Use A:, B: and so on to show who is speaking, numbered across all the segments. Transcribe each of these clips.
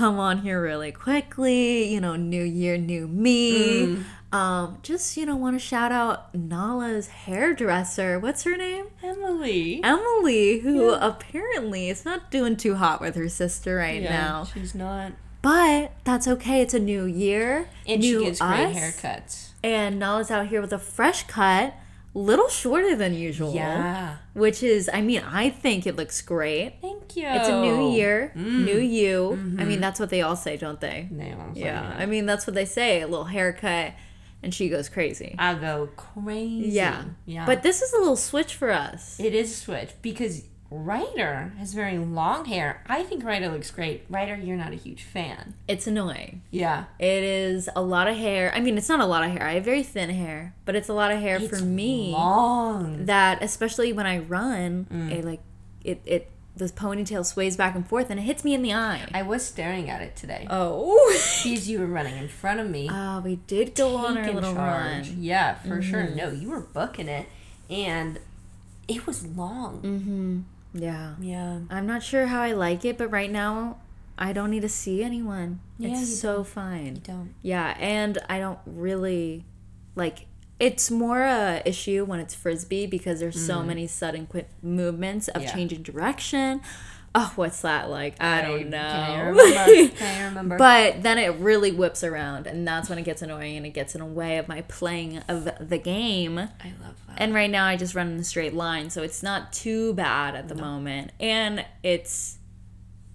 A: come on here really quickly. You know, new year, new me.
B: Mm.
A: Um, just you know, want to shout out Nala's hairdresser. What's her name?
B: Emily.
A: Emily, who apparently is not doing too hot with her sister right now.
B: she's not.
A: But that's okay. It's a new year.
B: And
A: new
B: she gives great haircuts.
A: And Nala's out here with a fresh cut, little shorter than usual.
B: Yeah.
A: Which is, I mean, I think it looks great.
B: Thank you.
A: It's a new year,
B: Mm.
A: new you. I
B: Mm-hmm.
A: mean, that's what they all say, don't they?
B: I'm
A: Yeah. I mean, that's what they say. A little haircut, and she goes crazy.
B: I go crazy.
A: Yeah.
B: Yeah.
A: But this is a little switch for us.
B: it is a switch because Ryder has very long hair. I think Ryder looks great. Ryder, you're not a huge fan.
A: It's annoying.
B: Yeah.
A: It is a lot of hair. I mean, it's not a lot of hair. I have very thin hair, but it's a lot of hair
B: It's
A: for me.
B: long.
A: That especially when I run,
B: Mm.
A: it like it it this ponytail sways back and forth and it hits me in the eye.
B: I was staring at it today.
A: oh.
B: Because you were running in front of me.
A: Ah, we did go on our little
B: charge.
A: run.
B: Yeah, for sure.
A: Mm-hmm.
B: No, you were booking it, and it was long.
A: Mm-hmm. Yeah.
B: Yeah.
A: I'm not sure how I like it, but right now I don't need to see anyone.
B: Yeah,
A: it's so fine.
B: You Don't.
A: Yeah, and I don't really like it's more a issue when it's frisbee because there's so many sudden quick movements of
B: Mm. Yeah.
A: changing direction. Oh, what's that like? I don't know.
B: Can I
A: know.
B: remember? Can I remember?
A: but then it really whips around, and that's when it gets annoying, and it gets in the way of my playing of the game.
B: I love that.
A: And right now I just run in a straight line, so it's not too bad at the moment. And it's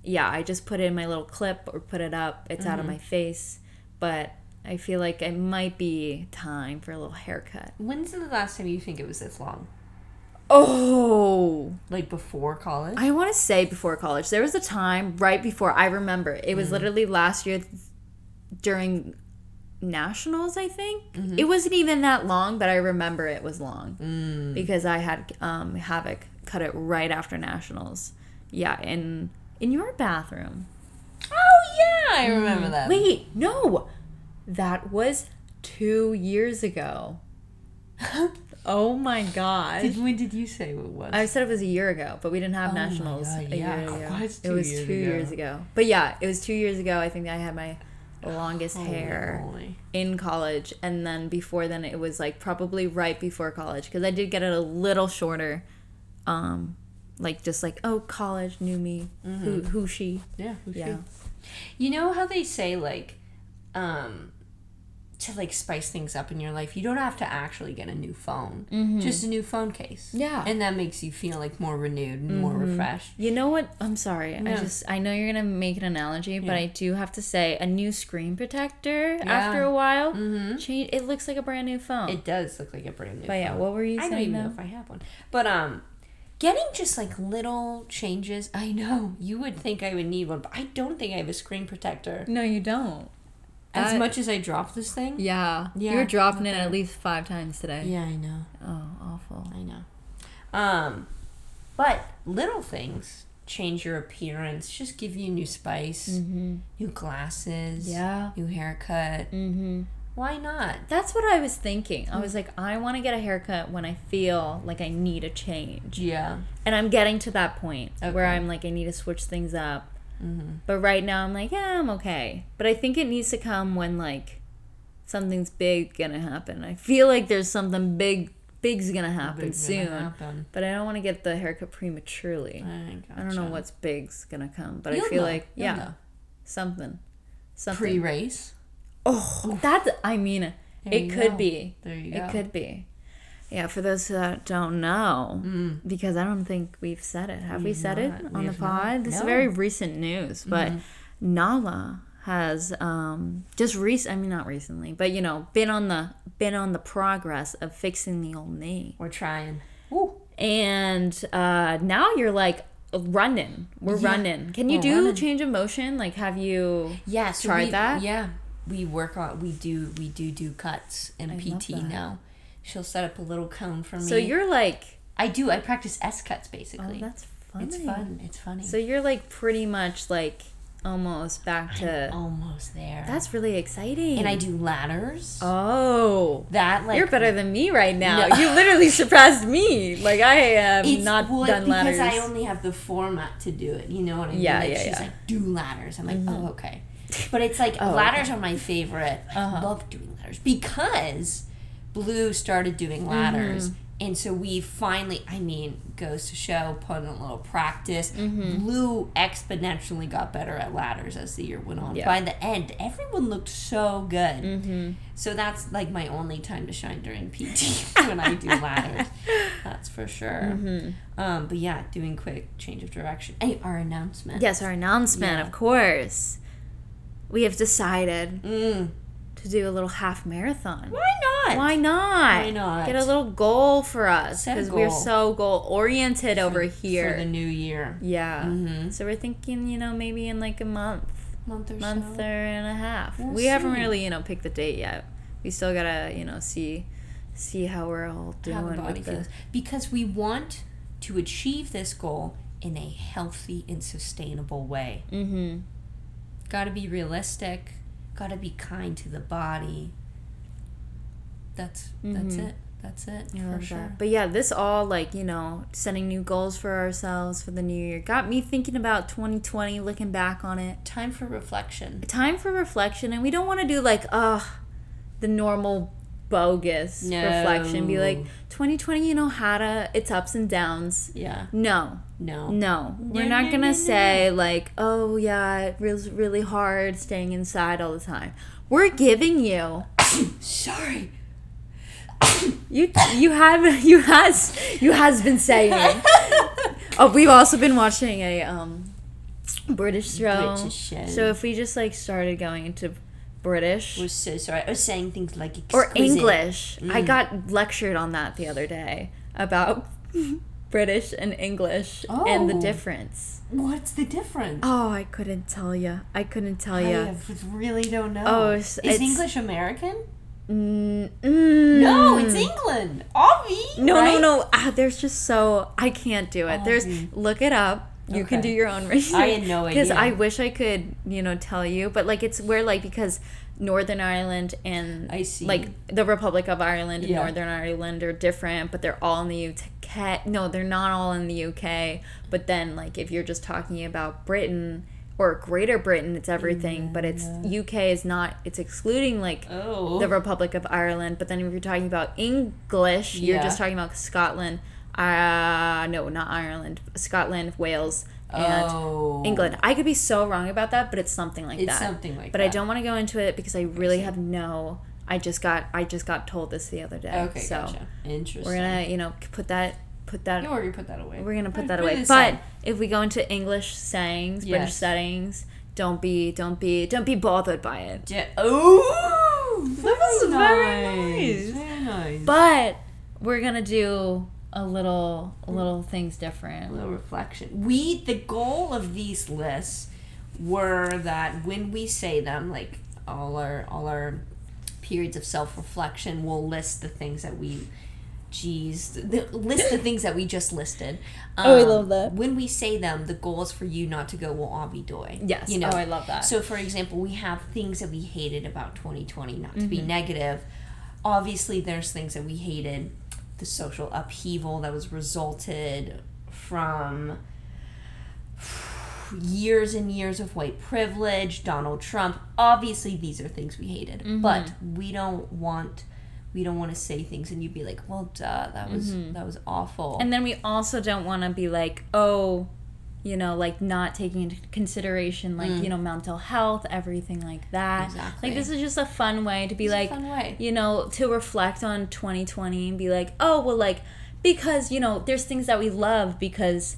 A: yeah, I just put it in my little clip or put it up. It's
B: Mm-hmm.
A: out of my face, but I feel like it might be time for a little haircut.
B: When's the last time you think it was this long?
A: Oh,
B: Like before college?
A: I want to say before college. There was a time right before I remember. It
B: Mm.
A: was literally last year during nationals, I think.
B: Mm-hmm.
A: It wasn't even that long, but I remember it was long
B: Mm.
A: because I had um, Havoc cut it right after nationals. Yeah, in in your bathroom.
B: Oh yeah, I remember that.
A: Wait, no, that was two years ago. oh my god.
B: Did, when did you say it was?
A: I said it was a year ago, but we didn't have
B: Oh
A: nationals
B: God,
A: a
B: yeah,
A: year ago. it was
B: years
A: two
B: ago.
A: years ago. But yeah, it was two years ago. I think I had my longest
B: Holy
A: hair in college, and then before then it was like probably right before college because I did get it a little shorter, um, like just like oh college knew me who who she
B: Yeah. who
A: yeah
B: should? You know how they say like, um, to like spice things up in your life, you don't have to actually get a new phone. Just a new phone case.
A: Yeah.
B: And that makes you feel like more renewed and more refreshed.
A: You know what? I'm sorry. I just I know you're gonna make an analogy, but I do have to say a new screen protector
B: Yeah.
A: after a while
B: Mm-hmm.
A: change. It looks like a brand new phone.
B: It does look like a brand new phone.
A: but yeah, what were you
B: I don't
A: saying?
B: even know if I have one. But um getting just like little changes, I know. You would think I would need one, but I don't think I have a screen protector.
A: No, you don't.
B: As
A: That-
B: much as I drop this thing.
A: Yeah,
B: Yeah,
A: you were dropping it at least five times today.
B: Yeah, I know.
A: Oh, awful.
B: I know. Um, but little things change your appearance, just give you new spice,
A: Mm-hmm.
B: new glasses,
A: Yeah.
B: new haircut.
A: Mm-hmm.
B: Why not?
A: That's what I was thinking. I was like, I want to get a haircut when I feel like I need a change,
B: Yeah.
A: and I'm getting to that point where I'm like, I need to switch things up.
B: Mm-hmm.
A: But right now, I'm like, yeah, I'm okay. But I think it needs to come when like something's big gonna happen. I feel like there's something big, big's gonna happen soon.
B: Happen.
A: But I don't want to get the haircut prematurely.
B: I,
A: I don't know what's big's gonna come, but
B: You'll
A: I feel
B: know.
A: like
B: You'll
A: yeah,
B: know.
A: something, something.
B: pre-race.
A: oh, that I mean, it could
B: go.
A: be.
B: There you go.
A: It could be. Yeah, for those that don't know,
B: Mm.
A: because I don't think we've said it. Have we
B: We've
A: said
B: not.
A: it
B: We
A: on the
B: have not.
A: pod? This is very recent news, but
B: Mhm.
A: Nala has um just recent I mean not recently, but you know, been on the been on the progress of fixing the old knee.
B: We're trying. Ooh.
A: And uh now you're like running. We're
B: Yeah,
A: running. Can you
B: we're
A: do
B: running.
A: change of motion? Like have you
B: Yeah. So
A: Tried
B: we,
A: that?
B: Yeah. We work on. We do. We do do cuts and
A: I
B: PT now. She'll set up a little cone for me.
A: So you're like
B: I do. I practice S cuts basically.
A: Oh, that's funny.
B: it's fun. It's funny.
A: So you're like pretty much like almost back to.
B: Almost there.
A: That's really exciting.
B: and I do ladders.
A: Oh.
B: that like
A: You're better than me right now.
B: No.
A: You literally surpassed me. Like I have
B: It's
A: not
B: well,
A: done
B: because
A: ladders.
B: Because I only have the format to do it. You know what I mean?
A: Yeah,
B: like
A: yeah,
B: she's
A: yeah.
B: like, do ladders. I'm like, oh okay. But it's like
A: Oh,
B: ladders are my favorite. I
A: Uh-huh.
B: love doing ladders because Blue started doing ladders.
A: Mm-hmm.
B: And so we finally, I mean, goes to show, put in a little practice.
A: Mm-hmm.
B: Blue exponentially got better at ladders as the year went on.
A: Yeah.
B: By the end, everyone looked so good.
A: Mm-hmm.
B: So that's like my only time to shine during PT when I do ladders. That's for sure.
A: Mm-hmm.
B: Um, but yeah, doing quick change of direction. Hey, our announcement.
A: Yes, our announcement,
B: Yeah.
A: of course. We have decided
B: Mm.
A: To do a little half marathon.
B: Why not?
A: Why not?
B: Why not?
A: Get a little goal for us because we're so goal oriented over here.
B: for the new year?
A: yeah.
B: Mhm.
A: So we're thinking, you know, maybe in like a month,
B: Month or
A: month
B: so.
A: or and a half.
B: We'll
A: we haven't really, you know, picked the date yet. We still gotta, you know, see see how we're all doing
B: How the body
A: with the.
B: Because we want to achieve this goal in a healthy and sustainable way.
A: Mm-hmm.
B: Got to be realistic. Got to be kind to the body. That's that's
A: Mhm.
B: it. That's it
A: I
B: for sure.
A: that. But yeah, this all like, you know, setting new goals for ourselves for the new year got me thinking about 2020, looking back on it.
B: Time for reflection.
A: Time for reflection, and we don't want to do like, uh, the normal bogus
B: No.
A: reflection. Be like, 2020, you know, had a its ups and downs.
B: Yeah.
A: No,
B: No.
A: no, we're
B: No,
A: not gonna
B: no,
A: say like, oh yeah, it was really hard staying inside all the time. We're giving you
B: Sorry.
A: You you have you has you has been saying. oh, we've also been watching a um British show.
B: British show.
A: So if we just like started going into British
B: was so sorry. I was saying things like
A: or
B: exquisite.
A: English, I
B: Mm.
A: got lectured on that the other day about British and English oh. and the
B: Oh.
A: difference.
B: What's the difference?
A: Oh, I couldn't tell you. I couldn't tell you.
B: I really don't know.
A: Oh, it's-
B: is
A: it's-
B: English American?
A: Mm, mm.
B: No, it's England. Obvi.
A: No,
B: right?
A: no, no. Ah, there's just so I can't do it. There's look it up. You can do your own research.
B: I had no idea. Because.
A: I wish I could, you know, tell you, but like it's where like because Northern Ireland and
B: I see.
A: like the Republic of Ireland and
B: Yeah.
A: Northern Ireland are different, but they're all in the UK. No, they're not all in the UK. But then like if you're just talking about Britain or Greater Britain, it's everything. But it's UK is not. It's excluding like
B: Oh.
A: the Republic of Ireland. But then if you're talking about English, you're just talking about Scotland. Uh, no, not Ireland. Scotland, Wales, and
B: oh.
A: England. I could be so wrong about that, but it's something like that.
B: It's
A: that.
B: something like
A: but
B: that.
A: But I don't want to go into it because I really have no. I just got. I just got told this the other day.
B: Okay,
A: so
B: gotcha. Interesting.
A: we're gonna, you know, put that. Put that.
B: Yeah, we're gonna put that away.
A: We're gonna put
B: Put-
A: that away. But if we go into English sayings, British
B: Yes.
A: settings, don't be, don't be, don't be bothered by it.
B: Ja- oh,
A: That was very nice.
B: Very nice.
A: But we're gonna do a little, a little things different.
B: a little reflection. We the goal of these lists were that when we say them, like all our all our periods of self reflection, we'll list the things that we. Geez, the, list the things that we just listed.
A: Oh, I
B: Um,
A: love that.
B: When we say them, the goal is for you not to go, well, I'll be doing.
A: Yes.
B: You know,
A: oh, I love that.
B: so, for example, we have things that we hated about 2020, not to be
A: Mm-hmm.
B: negative. Obviously, there's things that we hated. The social upheaval that was resulted from years and years of white privilege, Donald Trump. Obviously, these are things we hated,
A: Mm-hmm.
B: but we don't want. We don't want to say things and you'd be like, "Well, duh, that was that was awful."
A: Mm-hmm. And then we also don't want to be like, oh, you know, like not taking into consideration like you know mental health, everything like that.
B: Mm. Exactly.
A: Like this is just a fun way to be
B: It's
A: like, you know, to reflect on 2020 and be like, oh, well, like because you know, there's things that we love because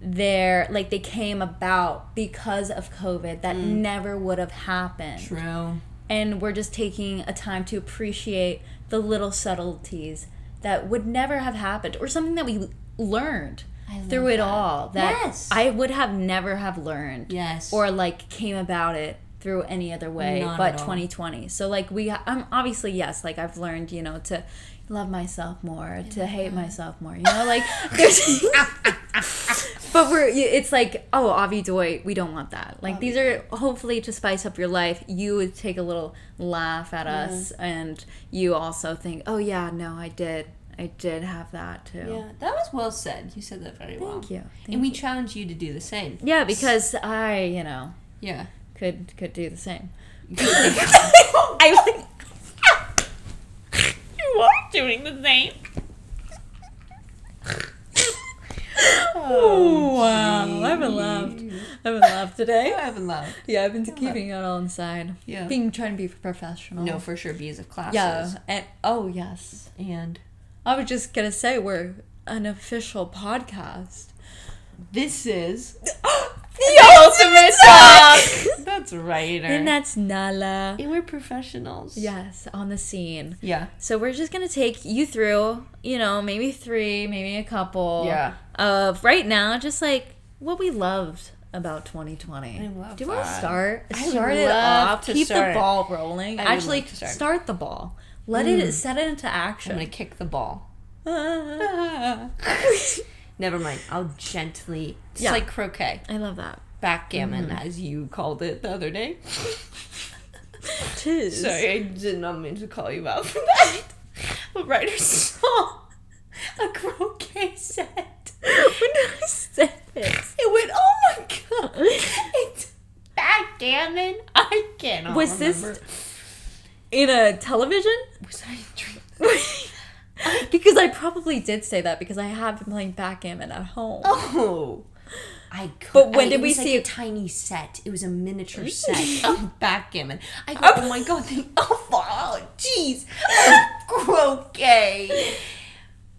A: they're like they came about because of COVID that never would have happened
B: True.
A: and we're just taking a time to appreciate the little subtleties that would never have happened or something that we learned through it
B: that.
A: all that
B: Yes.
A: I would have never have learned
B: Yes.
A: or like came about it through any other way
B: Not
A: but 2020 so like we I'm obviously yes like I've learned you know to love myself more to hate myself more you know like there's but we're it's like oh avi Doy, we don't want that. Like these are hopefully to spice up your life. You would take a little laugh at us and you also think oh yeah no i did i did have that too
B: Yeah, that was well said. You said that very well.
A: Thank you. Thank
B: and we challenge you to do the same.
A: yeah because i you know
B: Yeah.
A: could could do the same i think
B: you are doing the same.
A: oh wow i haven't laughed i haven't laughed today
B: I haven't laughed.
A: yeah i've been keeping it all inside
B: Yeah.
A: being trying to be professional
B: No, for sure, because of classes.
A: yeah and oh yes
B: And
A: I was just gonna say we're an official podcast.
B: this is
A: The
B: ultimate talk. That's right.
A: And that's Nala.
B: and we're professionals.
A: Yes, on the scene.
B: Yeah.
A: So we're just gonna take you through, you know, maybe three, maybe a couple.
B: Yeah.
A: Of right now, just like what we loved about 2020.
B: I love
A: Do you want to start? Start it off.
B: to
A: Keep
B: start.
A: the ball rolling.
B: I
A: Actually,
B: start.
A: start the ball. Let it mm. set it into action.
B: I'm gonna kick the ball. Ah. Never mind. I'll gently. It's
A: Yeah.
B: like croquet,
A: I love that.
B: backgammon, mm-hmm. as you called it the other day.
A: Tis.
B: Sorry, I did not mean to call you out for that. But Ryder saw a croquet set.
A: when I say this?
B: It went, oh my god, it's backgammon. I cannot
A: Was
B: remember.
A: this in a television?
B: Was I dreaming?
A: because I probably did say that because I have been playing backgammon at home.
B: Oh. I could,
A: But when
B: I-
A: did we see
B: like a
A: it?
B: tiny set? It was a miniature set of backgammon. I go, oh, oh my god! They, oh, oh, jeez, croquet.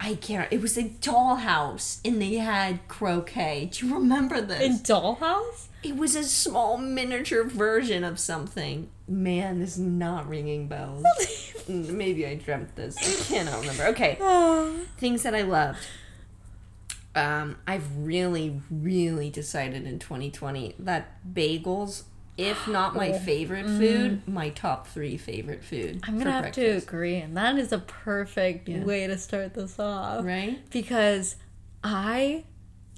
B: I can't. It was a dollhouse, and they had croquet. Do you remember this?
A: In Dollhouse?
B: It was a small miniature version of something. Man, this is not ringing bells. Mm, Maybe I dreamt this. I cannot remember. Okay, things that I loved. Um, I've really, really decided in 2020 that bagels, if not my favorite food, my top three favorite food.
A: Oh. Mm. I'm gonna have
B: breakfast.
A: to agree, and that is a perfect
B: Yeah.
A: way to start this off.
B: Right?
A: Because I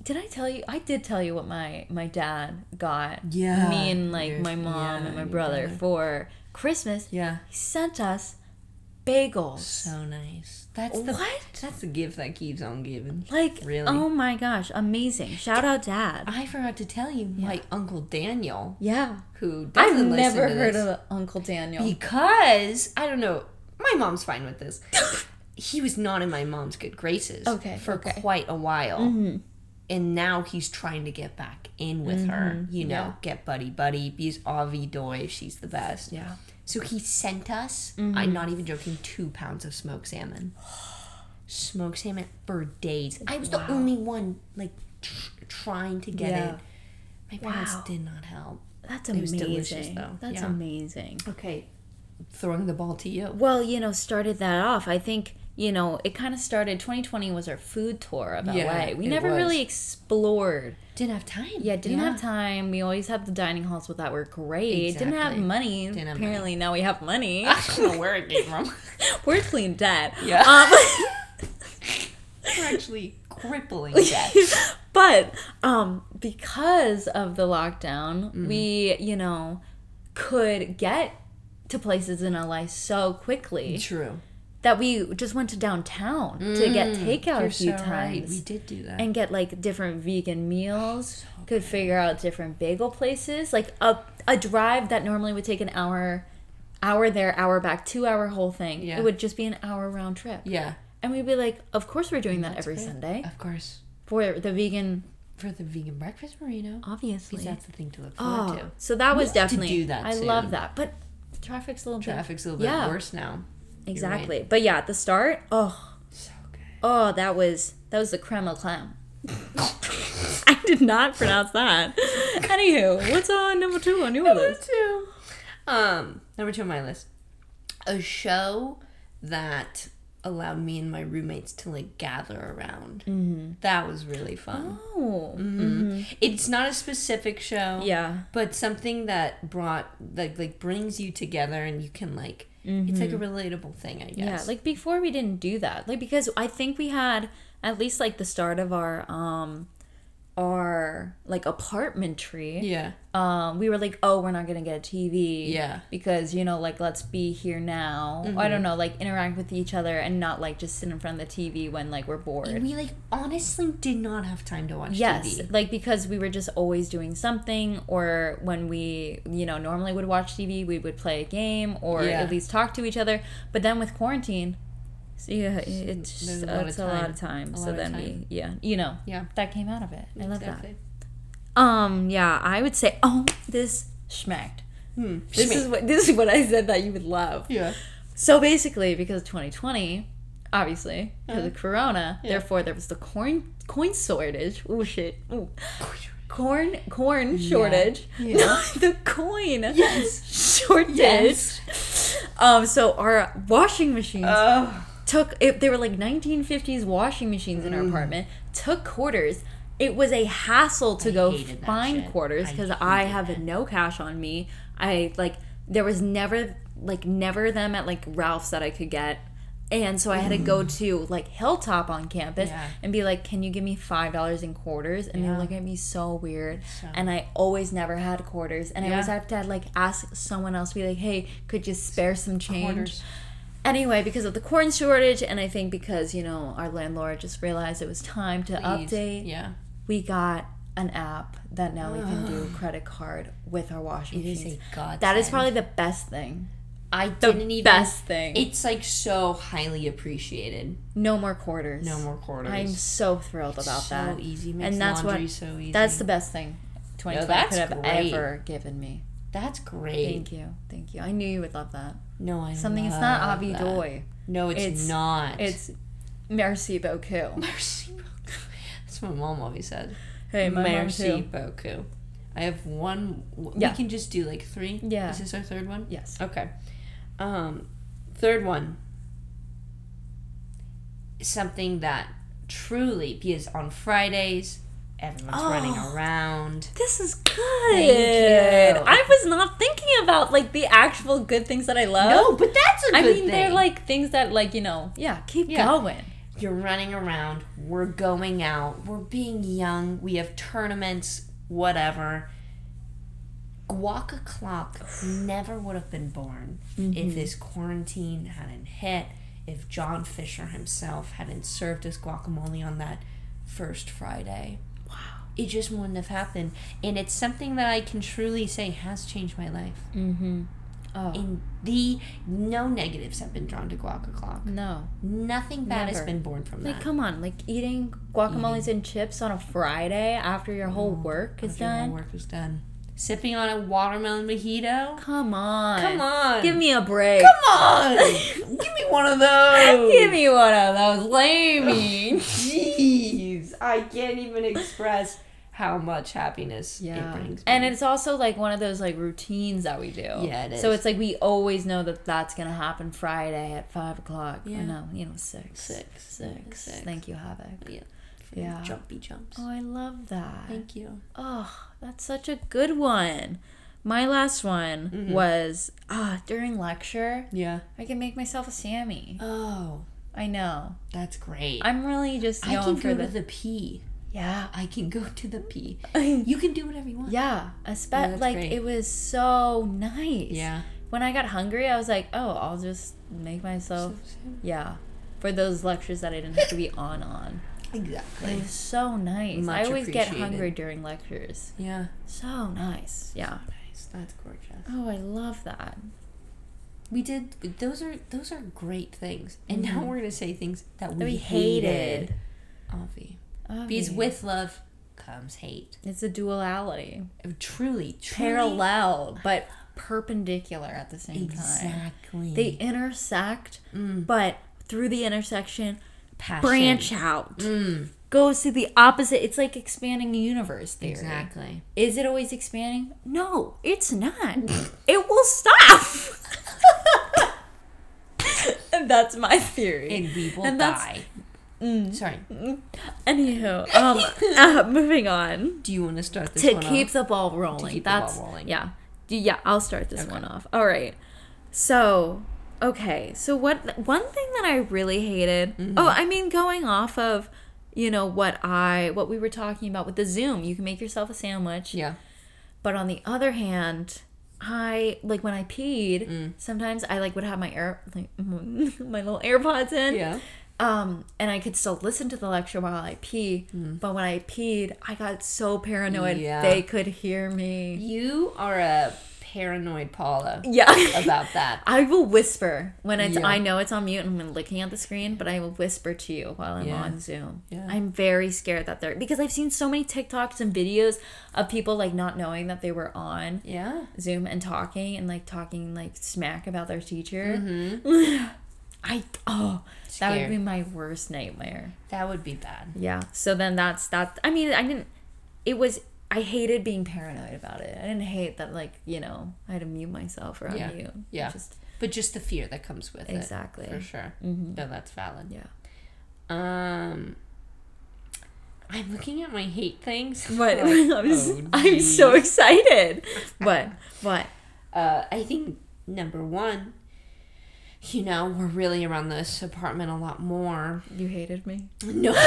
A: did I tell you I did tell you what my my dad got
B: Yeah,
A: me and like my mom
B: yeah,
A: and my brother
B: brother.
A: for Christmas.
B: Yeah.
A: He sent us bagels.
B: So nice. That's the
A: What?
B: That's the gift that keeps on giving.
A: Like
B: Really?
A: oh my gosh, amazing. Shout out dad.
B: I forgot to tell you, my uncle Daniel,
A: yeah.
B: who
A: I've
B: listen
A: never
B: to
A: heard
B: this,
A: of Uncle Daniel.
B: because I don't know. My mom's fine with this. he was not in my mom's good graces.
A: Okay,
B: for
A: okay. Mm-hmm.
B: quite a while, and now he's trying to get back in with her. You know,
A: Mm-hmm. yeah.
B: get buddy buddy. Because Avi doy she's the best.
A: yeah.
B: So he sent us.
A: Mm-hmm.
B: I'm not even joking. Two pounds of smoked salmon. Smoked salmon for days. I was the only one like tr- trying to get
A: Yeah.
B: it. My parents
A: Wow.
B: did not help.
A: That's
B: It was
A: amazing.
B: delicious, though.
A: That's
B: Yeah.
A: amazing.
B: Okay, throwing the ball to you.
A: Well, you know, started that off. I think, you know, it kind of started 2020 was our food tour of
B: Yeah,
A: LA. We never
B: was.
A: really explored.
B: Didn't have time.
A: Yeah, didn't have time. We always had the dining halls with that were great. Didn't have money.
B: Didn't have
A: Apparently now we have money.
B: I don't know where it came from.
A: We're clean debt.
B: Yeah.
A: Um,
B: We're actually crippling debt.
A: but um because of the lockdown,
B: Mm-hmm.
A: we, you know, could get to places in LA so quickly
B: True.
A: That we just went to downtown to get takeout
B: Mm,
A: a few
B: so right.
A: times.
B: We did do that.
A: and get like different vegan meals. could figure out different bagel places. Like a a drive that normally would take an hour, hour there, hour back, two hour whole thing.
B: Yeah.
A: It would just be an hour round trip.
B: yeah,
A: And we'd be like, of course we're doing that every
B: great.
A: Sunday
B: of course.
A: for the vegan,
B: For the vegan breakfast burrito.
A: obviously.
B: Because that's the thing to look forward
A: Oh,
B: to.
A: so that was
B: need to
A: definitely
B: do that
A: I
B: soon.
A: love that, but traffic's a little bit
B: Traffic's a little bit
A: Yeah.
B: worse now.
A: Exactly. But yeah, at the start, oh,
B: So good.
A: oh, that was that was the creme of clam. I did not pronounce that. Anywho, what's on number two on your list?
B: Number two. Um, number two on my list. A show that allowed me and my roommates to like gather around. Mm-hmm. That was really fun.
A: Oh,
B: It's not a specific show.
A: yeah.
B: But something that brought like like brings you together and you can like it's like a relatable thing, I guess.
A: Yeah, like before we didn't do that. Like because I think we had at least like the start of our um our like apartment tree,
B: Yeah.
A: Um, we were like, oh, we're not gonna get a TV.
B: Yeah.
A: Because, you know, like, let's be here now. I don't know, like, interact with each other and not, like, just sit in front of the TV when, like, we're bored.
B: And we like honestly did not have time to watch
A: Yes,
B: TV.
A: like because we were just always doing something, or when we, you know, normally would watch TV, we would play a game or
B: Yeah.
A: at least talk to each other. But then with quarantine, so yeah, it's just,
B: a lot of
A: it's a lot
B: time.
A: of time.
B: A
A: so then
B: time.
A: we, yeah, you know,
B: Yeah.
A: that came out of it. I love that. Um, yeah, I would say, oh, this schmacked.
B: Hmm.
A: This is what this is what I said that you would love.
B: Yeah.
A: So basically, because 2020, obviously, because of Corona,
B: Yeah.
A: therefore there was the corn coin shortage. Oh shit! Ooh. Corn corn shortage.
B: Yeah.
A: The coin
B: Yes.
A: shortage.
B: Yes.
A: Um. So our washing machines
B: Oh.
A: took. It, they were like 1950s washing machines
B: Mm.
A: in our apartment. Took quarters. It was a hassle to go find
B: shit.
A: quarters because I,
B: hated
A: have
B: it.
A: no cash on me. I like there was never like never them at like Ralph's that I could get. And so I had to go to like Hilltop on campus
B: Mm. Yeah.
A: and be like, "Can you give me five dollars in quarters?" And they
B: Yeah.
A: would look at me so weird.
B: So-
A: And I always never had quarters, and I always
B: Yeah.
A: have to like ask someone else, be like, "Hey, could you spare some change?"
B: Quarters.
A: Anyway, because of the corn shortage, and I think because you know our landlord just realized it was time to
B: Please.
A: update,
B: Yeah.
A: We got an app that now we can do credit card with our washing
B: It is
A: machines.
B: a god.
A: That is probably the best thing.
B: I
A: The
B: didn't even.
A: best thing.
B: It's like so highly appreciated.
A: no more quarters.
B: No more quarters.
A: I'm so thrilled about
B: so
A: that.
B: easy. Makes
A: And that's
B: laundry
A: what-
B: so easy.
A: That's the best thing 2020
B: that's
A: could have
B: great.
A: ever given me.
B: That's great.
A: Thank you. Thank you. I knew you would love that.
B: No, I
A: Something it's not Avi. Doy.
B: No, it's,
A: It's-
B: not.
A: It's merci beaucoup.
B: Merci What my mom always said.
A: Hey, my
B: Merci
A: mom too.
B: beaucoup. I have one.
A: Yeah.
B: We can just do like three.
A: Yeah.
B: Is this our third one?
A: Yes.
B: Okay. Um, third one. Something that truly, because on Fridays, everyone's
A: Oh.
B: running around.
A: This is good.
B: you.
A: I was not thinking about like the actual good things that I love.
B: No, but that's a
A: I mean
B: thing.
A: they're like things that like you know yeah keep
B: Yeah.
A: going.
B: You're running around. We're going out. We're being young. We have tournaments, whatever. Guaca Clock never would have been born if this quarantine hadn't hit, if John Fisher himself hadn't served us guacamole on that first Friday.
A: Wow.
B: It just wouldn't have happened. And it's something that I can truly say has changed my life.
A: Mm-hmm. Oh
B: In the no negatives have been drawn to Guaca Clock.
A: no!
B: Nothing bad has been born from
A: Like
B: that.
A: Like, come on, like eating guacamoles and chips on a Friday after your whole mm-hmm. work is done.
B: work was done. Sipping on a watermelon mojito.
A: Come on,
B: Come on.
A: give me a break.
B: Come on. Give me one of those.
A: Give me one of those, lamey.
B: Jeez, I can't even express how much happiness it
A: Yeah.
B: brings. Me.
A: And it's also like one of those like routines that we do.
B: Yeah, it
A: So it's like we always know that that's gonna happen Friday at five o'clock.
B: Yeah.
A: Yeah. No, you know six.
B: Six.
A: Six.
B: Six.
A: Thank you, Havoc.
B: yeah, for
A: Yeah.
B: jumpy jumps.
A: Oh, I love that.
B: Thank you.
A: Oh, that's such a good one. My last one
B: Mm-hmm.
A: was ah during lecture.
B: Yeah.
A: I can make myself a Sammy.
B: Oh,
A: I know.
B: that's great.
A: I'm really just
B: I can
A: for
B: go
A: the,
B: to the P.
A: yeah.
B: I can go to the P.
A: yeah,
B: You can do whatever you want.
A: espe-
B: that's
A: like
B: great.
A: it was so nice.
B: Yeah.
A: When I got hungry, I was like, oh, I'll just make myself yeah. For those lectures that I didn't have to be on on.
B: exactly It
A: was so nice. I always get hungry during lectures.
B: Yeah.
A: So nice. Yeah.
B: Nice. That's gorgeous.
A: Oh, I love that.
B: We did. Those are those are great things. And now
A: Mhm.
B: we're gonna say things that we,
A: That we
B: hated.
A: hated.
B: Avi.
A: Oh,
B: Because
A: yeah.
B: with love comes hate.
A: it's a duality.
B: Truly, truly
A: Parallel, but perpendicular at the same time.
B: Exactly.
A: They intersect,
B: Mm.
A: but through the intersection,
B: Passion.
A: branch out.
B: Mm.
A: Goes to the opposite. It's like expanding the universe theory.
B: Exactly.
A: Is it always expanding? No, it's not. it will stop. and that's my theory.
B: And we will
A: And
B: die.
A: Mm.
B: Sorry.
A: Anywho, um, uh, moving on
B: Do you want to start this
A: to
B: one
A: keep
B: off?
A: the ball rolling.
B: keep the ball
A: That's
B: rolling.
A: yeah, yeah. I'll start this
B: Okay.
A: one off. All right. So okay, so what? One thing that I really hated.
B: Mm-hmm.
A: Oh, I mean, going off of you know what I what we were talking about with the Zoom. You can make yourself a sandwich.
B: Yeah.
A: But on the other hand, I like when I peed,
B: Mm.
A: sometimes I like would have my air like my little AirPods in.
B: Yeah.
A: Um, and I could still listen to the lecture while I pee. But when I peed, I got so paranoid
B: Mm. Yeah.
A: they could hear me.
B: You are a paranoid Paula
A: Yeah.
B: about that.
A: I will whisper when it's
B: Yeah.
A: I know it's on mute and I'm looking at the screen, but I will whisper to you while I'm
B: Yeah.
A: on Zoom.
B: Yeah.
A: I'm very scared that they're because I've seen so many TikToks and videos of people like not knowing that they were on
B: Yeah.
A: Zoom and talking and like talking like smack about their teacher.
B: Mm-hmm.
A: I oh that would be my worst nightmare.
B: That would be bad.
A: Yeah. So then that's that. I mean, I didn't. It was. I hated being paranoid about it. I didn't hate that, like you know, I had to mute myself or
B: Yeah.
A: unmute.
B: Yeah.
A: Just
B: But just the fear that comes with
A: Exactly.
B: it. Exactly. For sure.
A: Mhm.
B: No, that's valid.
A: yeah.
B: Um I'm looking at my hate things.
A: What?
B: Like,
A: I'm, s-
B: oh,
A: I'm so excited. What? What?
B: Uh, I think number one, you know, we're really around this apartment a lot more.
A: You hated me.
B: No.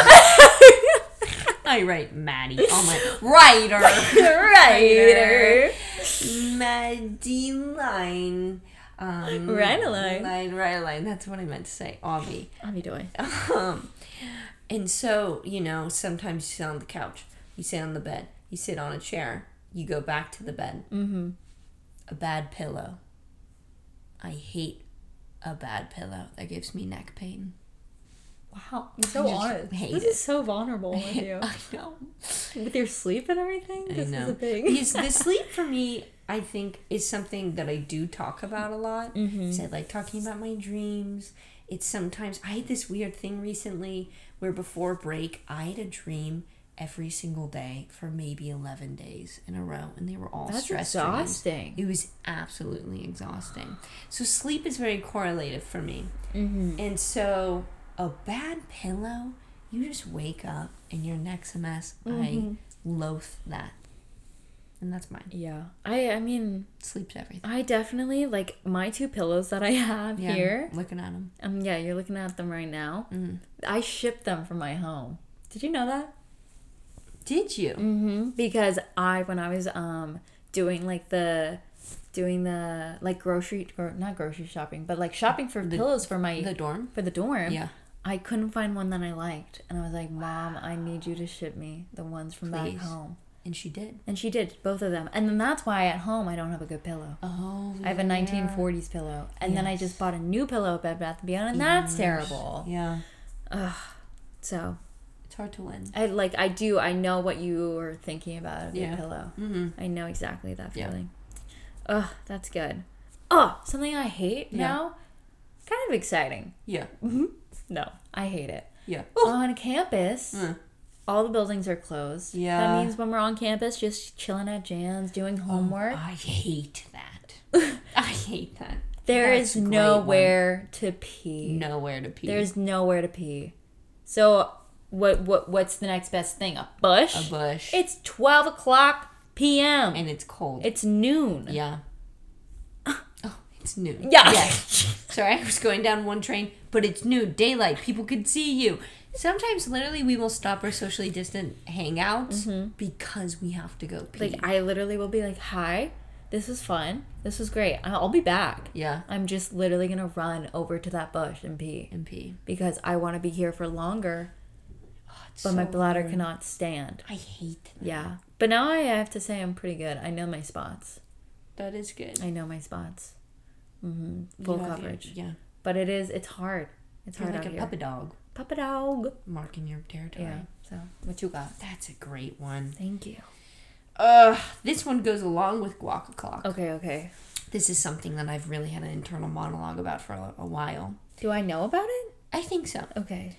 B: I write Maddie on my writer.
A: Writer.
B: Maddie line. Um,
A: Write a line.
B: Line, write a line. That's what I meant to say. Avi.
A: Be doing.
B: Um, and so, you know, sometimes you sit on the couch, you sit on the bed, you sit on a chair, you go back to the bed.
A: Mm-hmm.
B: A bad pillow. I hate a bad pillow. That gives me neck pain.
A: Wow, you're so honest. This
B: it.
A: is so vulnerable with you.
B: I know.
A: with your sleep and everything.
B: I
A: This
B: know.
A: is a thing.
B: Because the sleep for me, I think, is something that I do talk about a lot.
A: Mhm.
B: So I like talking about my dreams. It's sometimes I had this weird thing recently where before break I had a dream every single day for maybe eleven days in a row, and they were all
A: That's
B: stress dreams.
A: exhausting.
B: It was absolutely exhausting. So sleep is very correlative for me,
A: Mm-hmm.
B: and so a bad pillow, you just wake up and your neck's a mess.
A: Mhm.
B: I loathe that, and that's mine.
A: Yeah, I. I mean,
B: Sleep's everything.
A: I definitely like my two pillows that I have
B: Yeah,
A: here.
B: looking at them.
A: Um, yeah, you're looking at them right now.
B: Mm.
A: I shipped them from my home. Did you know that?
B: Did you?
A: Mm-hmm. Because I, when I was um doing like the, doing the like grocery or not grocery shopping, but like shopping for
B: The-
A: pillows for my
B: The dorm.
A: for the dorm.
B: Yeah.
A: I couldn't find one that I liked, and I was like, "Mom, I need you to ship me the ones from
B: Please.
A: back home."
B: And she did.
A: And she did both of them, and then that's why at home I don't have a good pillow.
B: Oh.
A: I have a 1940s pillow, and then I just bought a new pillow at Bed Bath and Beyond, and that's terrible.
B: Yeah.
A: So
B: It's hard to win.
A: I like I do I know what you were thinking about a
B: Yeah.
A: pillow.
B: Mm-hmm.
A: I know exactly that
B: Yeah.
A: feeling. Ugh, that's good. Oh, something I hate
B: Yeah.
A: now. Kind of exciting.
B: Yeah.
A: No, I hate it.
B: Yeah.
A: On campus,
B: Mm.
A: all the buildings are closed.
B: Yeah.
A: That means when we're on campus, just chilling at Jan's, doing homework.
B: I hate that. I hate that.
A: there
B: That's
A: is
B: great one.
A: nowhere to pee.
B: Nowhere to pee.
A: There's nowhere to pee. So what what what's the next best thing? A bush?
B: a bush.
A: It's twelve o'clock p.m.
B: and it's cold.
A: it's noon.
B: yeah. Oh, it's noon.
A: Yeah.
B: Yes. Sorry, I was going down one train, but it's noon, daylight. People could see you. Sometimes, literally, we will stop our socially distant hangouts because we have to go pee.
A: Mm-hmm. Like I literally will be like, "Hi, this was fun. This was great. I'll be back."
B: yeah,
A: I'm just literally gonna run over to that bush and pee
B: and pee.
A: because I want to be here for longer, But my bladder cannot stand.
B: I hate that.
A: Yeah, but now I have to say I'm pretty good. I know my spots.
B: That is good.
A: I know my spots.
B: Mm-hmm.
A: Full coverage.
B: yeah.
A: But it is. It's hard. It's
B: You're
A: hard
B: like a
A: here.
B: puppy dog
A: Puppy dog.
B: marking your territory.
A: Yeah. So what you got?
B: That's a great one.
A: Thank you.
B: Uh, this one goes along with guac o'clock.
A: Okay. Okay.
B: This is something that I've really had an internal monologue about for a, a while.
A: Do I know about it?
B: I think so.
A: Okay.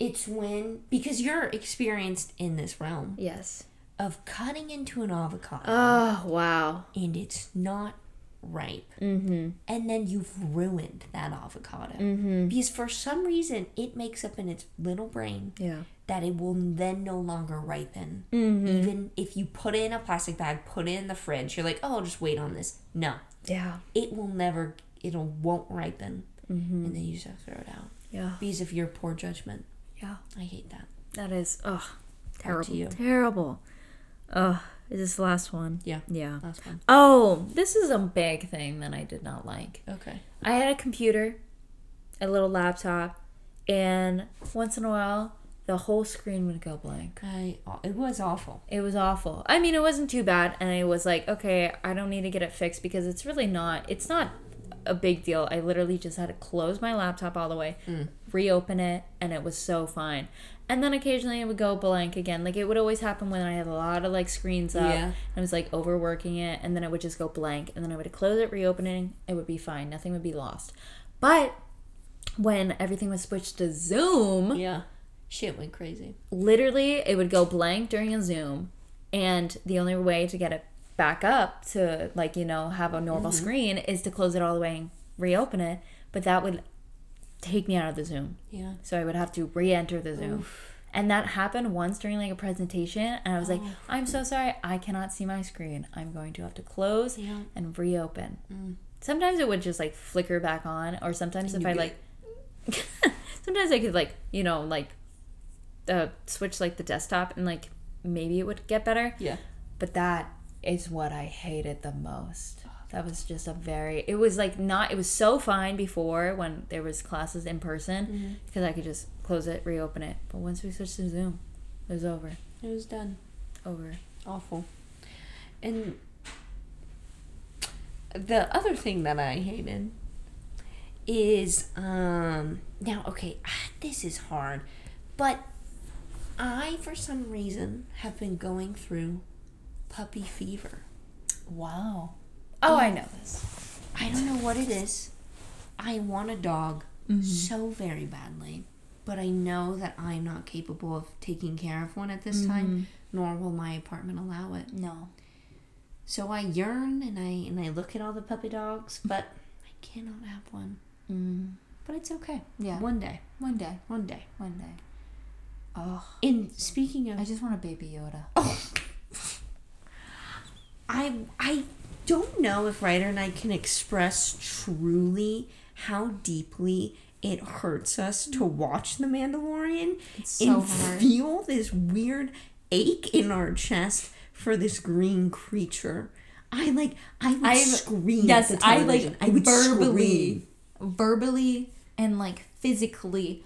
B: It's when because you're experienced in this realm
A: Yes.
B: of cutting into an avocado
A: Oh wow.
B: and it's not ripe,
A: Mm-hmm.
B: and then you've ruined that avocado
A: Mm-hmm.
B: because for some reason it makes up in its little brain
A: Yeah.
B: that it will then no longer ripen.
A: Mm-hmm.
B: Even if you put it in a plastic bag, put it in the fridge, you're like, oh, I'll just wait on this. No,
A: Yeah.
B: it will never. It'll won't ripen,
A: Mm-hmm.
B: and then you just have to throw it out
A: Yeah.
B: because of your poor judgment.
A: Yeah.
B: I hate that.
A: That is ugh terrible.
B: you.
A: Terrible. Ugh. Is this the last one?
B: Yeah.
A: Yeah.
B: Last one.
A: Oh, this is a big thing that I did not like.
B: Okay.
A: I had a computer, a little laptop, and once in a while, the whole screen would go blank.
B: I. It was awful.
A: It was awful. I mean, it wasn't too bad, and I was like, okay, I don't need to get it fixed because it's really not. It's not a big deal. I literally just had to close my laptop all the way, mm. reopen it, and it was so fine. And then occasionally it would go blank again. Like it would always happen when I had a lot of like screens up.
B: Yeah.
A: And I was like overworking it, and then it would just go blank, and then I would close it, reopening, it would be fine. Nothing would be lost. But when everything was switched to Zoom,
B: Yeah. Shit went crazy.
A: literally it would go blank during a zoom and the only way to get it back up to like you know have a normal screen is to close it all the way and reopen it but that would take me out of the zoom.
B: Yeah.
A: so i would have to re-enter the zoom. And that happened once during like a presentation and i was like i'm so sorry i cannot see my screen. I'm going to have to close
B: Yeah.
A: and reopen. Sometimes it would just like flicker back on or sometimes if i like sometimes i could like you know like uh, switch like the desktop and like maybe it would get better.
B: Yeah.
A: but that is what i hated the most. That was just a very it was like not it was so fine before when there was classes in person because i could just close it reopen it. But once we switched to zoom it was over.
B: It was done.
A: over.
B: Awful. And the other thing that I hated is um now okay, this is hard, but I for some reason have been going through puppy fever.
A: wow oh i know this
B: I don't know what it is. I want a dog so very badly, but I know that I'm not capable of taking care of one at this time, nor will my apartment allow it.
A: no
B: So I yearn and I and I look at all the puppy dogs, but I cannot have one.
A: mm.
B: But it's okay.
A: yeah
B: One day,
A: one day
B: one day.
A: one day oh
B: And speaking of,
A: i just want a baby yoda
B: I I don't know if Ryder and I can express truly how deeply it hurts us to mm. watch The Mandalorian
A: so
B: and
A: hard.
B: feel this weird ache in our chest for this green creature. I like I would
A: I-
B: scream.
A: yes,
B: at the
A: I, like.
B: I would
A: verbally-
B: scream.
A: verbally and like physically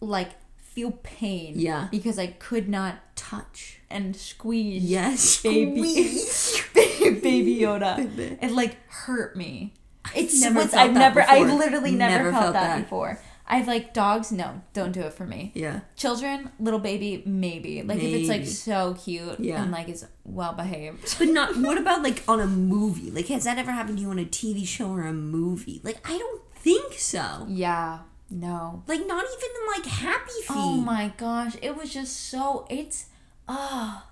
A: like feel pain
B: Yeah.
A: because i could not touch and squeeze
B: Yes,
A: baby
B: squeeze.
A: baby yoda
B: Baby.
A: it like hurt me it's
B: never
A: i've never i
B: before.
A: literally never,
B: Never
A: felt,
B: felt
A: that,
B: that.
A: before i've like dogs no don't do it for me
B: Yeah.
A: children little baby maybe like if it's like so cute
B: Yeah.
A: and like is well behaved
B: But not. What about like on a movie? Like, has that ever happened to you on a TV show or a movie? Like, I don't think so.
A: yeah no
B: Like, not even in like Happy Feet.
A: Oh my gosh, it was just so it's ah.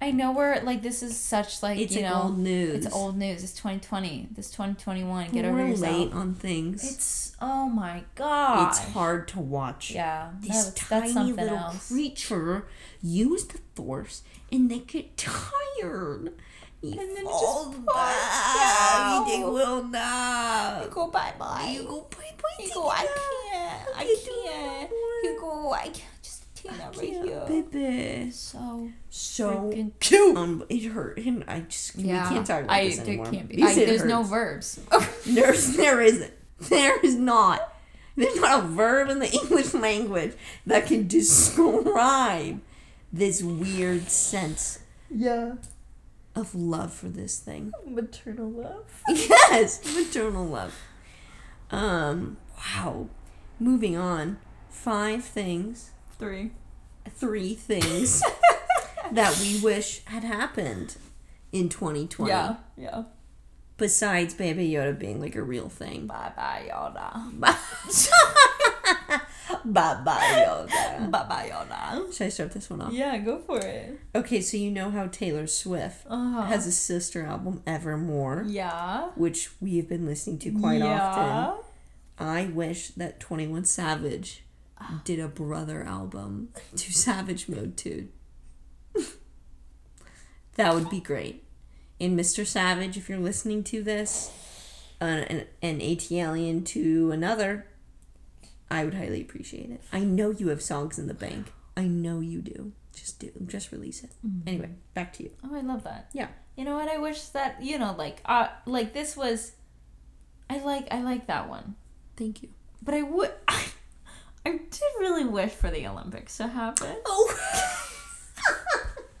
A: I know we're like this is such like
B: It's
A: you
B: like
A: know
B: old news.
A: it's old news. It's 2020. This 2021. Get
B: We're
A: over yourself.
B: late on things.
A: It's oh my god.
B: it's hard to watch.
A: Yeah,
B: This
A: that's,
B: tiny little
A: else.
B: creature use the force and they get tired. You
A: And then it
B: fall
A: just
B: back.
A: pops
B: They
A: out.
B: will not.
A: go bye bye.
B: You go bye bye.
A: You go. I can't. I
B: You do
A: can't. You go. I can't. Just Tina right here.
B: baby.
A: So
B: So cute. Um, it hurt, and I just
A: yeah,
B: we can't talk about
A: I
B: this anymore.
A: can't be. I,
B: it
A: there's no verbs.
B: There's there isn't. There is not. There's not a verb in the English language that can describe this weird sense
A: yeah.
B: Of love for this thing.
A: Maternal love.
B: Yes, maternal love. Um, wow. Moving on. Five things,
A: Three.
B: three things that we wish had happened in 2020.
A: Yeah. Yeah.
B: Besides Baby Yoda being like a real thing.
A: Bye bye Yoda.
B: Bye bye Yoda.
A: Bye bye Yoda.
B: Should I start this one off?
A: Yeah, go for it.
B: Okay, so you know how Taylor Swift
A: Uh-huh.
B: has a sister album, Evermore,
A: Yeah.
B: which we have been listening to quite
A: yeah.
B: often. I wish that 21 Savage did a brother album to Savage Mode 2. that would be great. And Mr. Savage, if you're listening to this, an, an, an ATLian to another, I would highly appreciate it. I know you have songs in the bank. I know you do. Just do. Just release it.
A: Mm-hmm.
B: Anyway, back to you.
A: Oh, I love that.
B: Yeah.
A: You know what? I wish that you know, like, uh, like this was. I like I like that one,
B: Thank you.
A: but I would. I, I did really wish for the Olympics to happen.
B: Oh.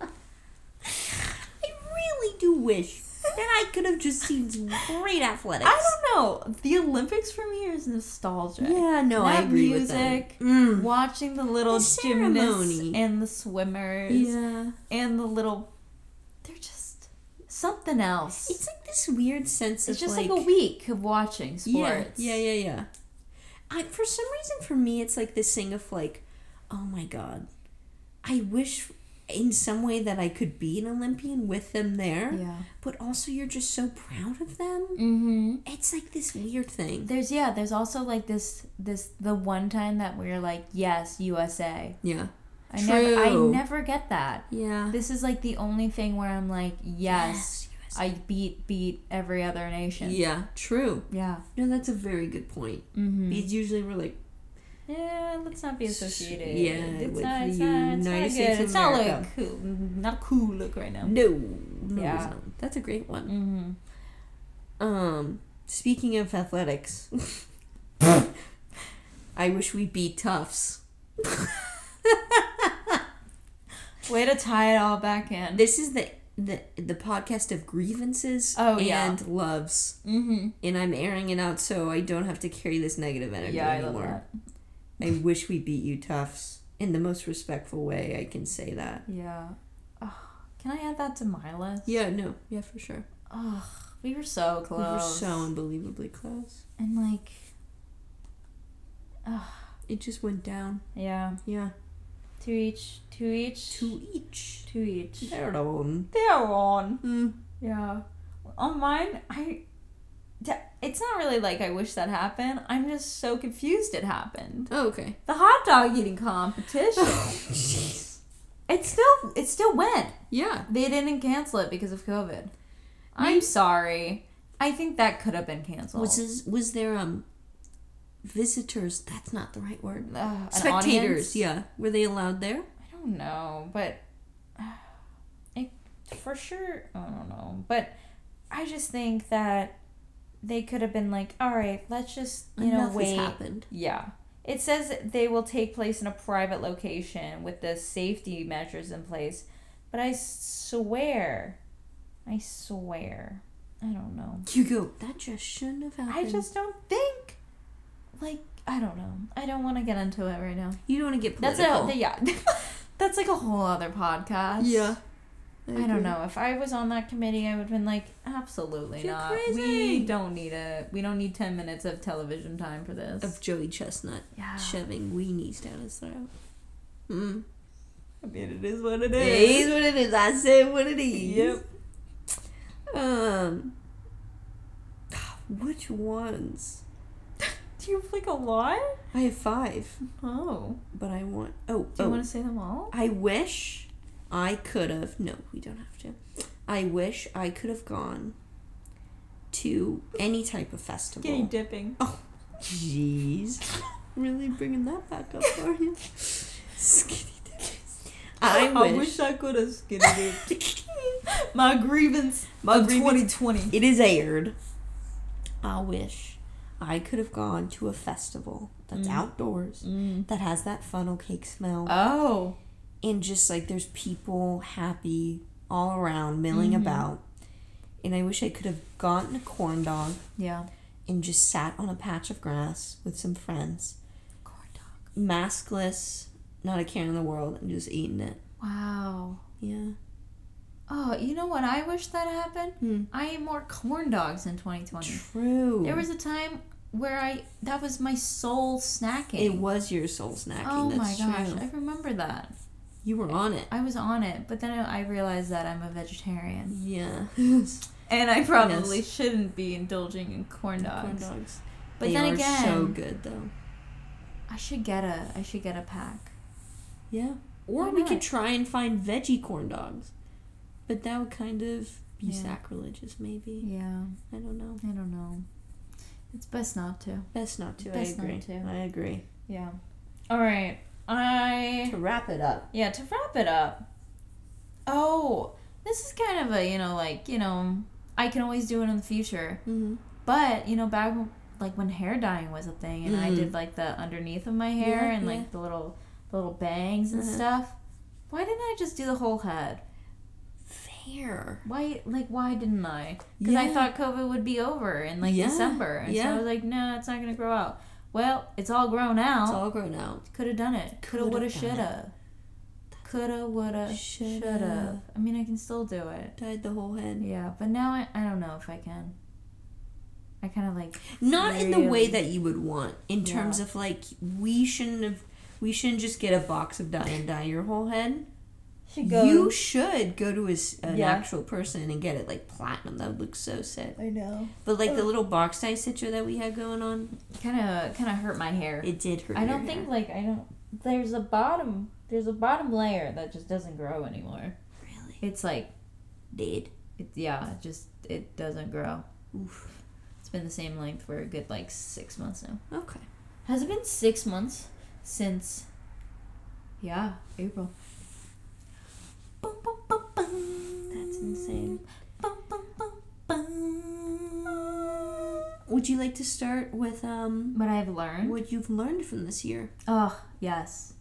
B: I really do wish that I could have just seen some great athletics.
A: I don't know. The Olympics for me is nostalgic.
B: Yeah, no, I
A: That
B: agree
A: music,
B: with that. Mm.
A: Watching the little
B: The ceremony.
A: and the swimmers
B: Yeah.
A: and the little. They're just something else.
B: It's like this weird sense of.
A: It's just like, a week of watching sports.
B: Yeah, yeah, yeah, yeah. I for some reason for me it's like this thing of like, oh my god, I wish in some way that I could be an Olympian with them there.
A: Yeah.
B: But also you're just so proud of them.
A: Mm-hmm.
B: It's like this weird thing.
A: There's yeah. There's also like this this the one time that we're like yes USA.
B: Yeah.
A: I never I never get that.
B: Yeah.
A: This is like the only thing where I'm like yes,
B: Yes,
A: I beat beat every other nation.
B: Yeah, true.
A: Yeah.
B: No, that's a very good point.
A: Mm-hmm.
B: Because usually we're like,
A: Yeah, let's not be associated.
B: Yeah,
A: it's
B: with
A: not, it's
B: the
A: not, it's
B: United
A: not
B: States
A: good.
B: of
A: It's not like cool, not cool look right now.
B: no, no,
A: Yeah.
B: that's a great one.
A: Mm-hmm.
B: Um, speaking of athletics, I wish we beat Tufts.
A: Way to tie it all back in.
B: This is the the the podcast of grievances
A: Oh, yeah.
B: and loves,
A: Mm-hmm.
B: and I'm airing it out so I don't have to carry this negative energy
A: Yeah, I love
B: anymore. I wish we beat you, Tufts, in the most respectful way I can say that.
A: Yeah. Ugh, can I add that to my list?
B: Yeah, no, yeah, for sure.
A: Ugh, we were so close.
B: We were so unbelievably close.
A: And like, oh.
B: It just went down.
A: yeah,
B: Yeah,
A: two each, two each,
B: to each
A: two each.
B: They're on.
A: They're on.
B: Mm.
A: Yeah. On mine, I. It's not really like I wish that happened. I'm just so confused it happened.
B: Oh, okay.
A: The hot dog eating competition. it still it still went.
B: Yeah.
A: They didn't cancel it because of COVID. I'm sorry. I think that could have been canceled.
B: Was this, was there um visitors? That's not the right word.
A: An
B: Spectators. Yeah. Were they allowed there?
A: I don't know, but it for sure. I don't know, but I just think that they could have been like, all right, let's just you know
B: Enough has
A: wait.
B: happened.
A: Yeah. It says they will take place in a private location with the safety measures in place. But I swear, I swear, I don't know.
B: You go. That just shouldn't have happened.
A: I just don't think, like, I don't know. I don't want to get into it right now.
B: You don't want to get political.
A: That's a, yeah. That's like a whole other podcast.
B: yeah.
A: I,
B: agree.
A: don't know. If I was on that committee, I would have been like, absolutely
B: You're
A: not.
B: crazy.
A: We don't need a. We don't need ten minutes of television time for this.
B: Of Joey Chestnut
A: yeah.
B: shoving weenies down his throat. Mm.
A: I mean, it is what it is.
B: It is what it is. I said what it is.
A: Yep.
B: Um. Which ones?
A: Do you have like a lot?
B: I have five,
A: Oh.
B: but I want. Oh,
A: Do you
B: oh.
A: want to say them all?
B: I wish I could have. No, we don't have to. I wish I could have gone to any type of festival.
A: Skinny dipping.
B: Oh, jeez. really bringing that back up, for you? Skinny dippers. I wish.
A: I could have skinny dipped. My grievance
B: My
A: of
B: grievance-
A: 2020.
B: It is aired. I wish I could have gone to a festival that's
A: Mm.
B: outdoors
A: Mm.
B: that has that funnel cake smell
A: Oh.
B: And just like there's people happy all around milling
A: Mhm.
B: about. And I wish I could have gotten a corn dog
A: Yeah.
B: and just sat on a patch of grass with some friends,
A: Corn dog.
B: maskless, not a care in the world, and just eating it.
A: Wow.
B: Yeah.
A: Oh, you know what? I wish that happened.
B: Hmm.
A: I ate more corn dogs in 2020.
B: True.
A: There was a time where I that was my sole snacking.
B: it was your soul snacking.
A: Oh my gosh,
B: true.
A: I remember that.
B: You were on it.
A: I was on it, but then I realized that I'm a vegetarian,
B: Yeah.
A: and I probably shouldn't be indulging in corn dogs.
B: Corn dogs.
A: But
B: they
A: then
B: are
A: again,
B: so good though.
A: I should get a I should get a pack.
B: Yeah. Or we could try and find veggie corn dogs. But that would kind of be
A: Yeah.
B: sacrilegious, maybe.
A: Yeah,
B: I don't know.
A: I don't know. It's best not to.
B: Best not to.
A: Best
B: I
A: not to.
B: I agree.
A: Yeah. All right. I
B: To wrap it up.
A: yeah to wrap it up. Oh, this is kind of a you know like you know I can always do it in the future,
B: Mm-hmm.
A: but you know back like when hair dyeing was a thing and I
B: Mhm.
A: did like the underneath of my hair
B: Yeah,
A: and
B: yeah.
A: like the little the little bangs and
B: Uh-huh.
A: stuff. Why didn't I just do the whole head?
B: Fair.
A: Why like why didn't I? Because I thought COVID would be over in like
B: Yeah,
A: December, and so. I was like, no, it's not gonna grow out. Well, it's all grown out.
B: It's all grown out.
A: Could have done it. Coulda,
B: Coulda
A: woulda, shoulda. Coulda, woulda,
B: Shoulda.
A: shoulda. I mean, I can still do it.
B: Dyed the whole head.
A: Yeah, but now I, I don't know if I can. I kind of like.
B: Not in the way that you would want. In terms
A: Yeah.
B: of like, we shouldn't have. We shouldn't just get a box of dye and dye your whole head.
A: Should
B: You should go to an
A: Yeah.
B: actual person and get it like platinum. That would look so sick.
A: I know.
B: But like the little box dye stitcher that we had going on,
A: Kind of, kind of hurt my hair.
B: it did hurt.
A: I don't think
B: hair.
A: like I don't. There's a bottom. There's a bottom layer that just doesn't grow anymore.
B: really
A: It's like
B: dead.
A: It, yeah, it just it doesn't grow.
B: Oof.
A: It's been the same length for a good like six months now.
B: Okay.
A: Has it been six months since? Yeah, April.
B: That's insane. Would you like to start with um what
A: I've learned.
B: what you've learned from this year?
A: Oh yes,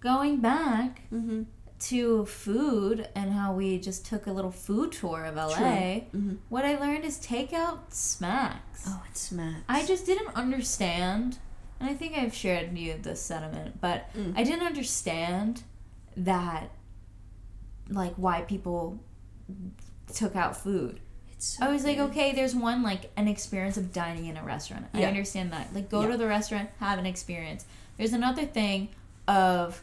A: going back
B: Mm-hmm.
A: to food and how we just took a little food tour of LA.
B: Mm-hmm.
A: What I learned is takeout smacks.
B: Oh, it smacks.
A: I just didn't understand, and I think I've shared you this sentiment, but
B: Mm.
A: I didn't understand that, like, why people took out food.
B: It's so
A: I was like, okay, there's one, like, an experience of dining in a restaurant. I understand that. Like, go
B: Yeah.
A: to the restaurant, have an experience. There's another thing of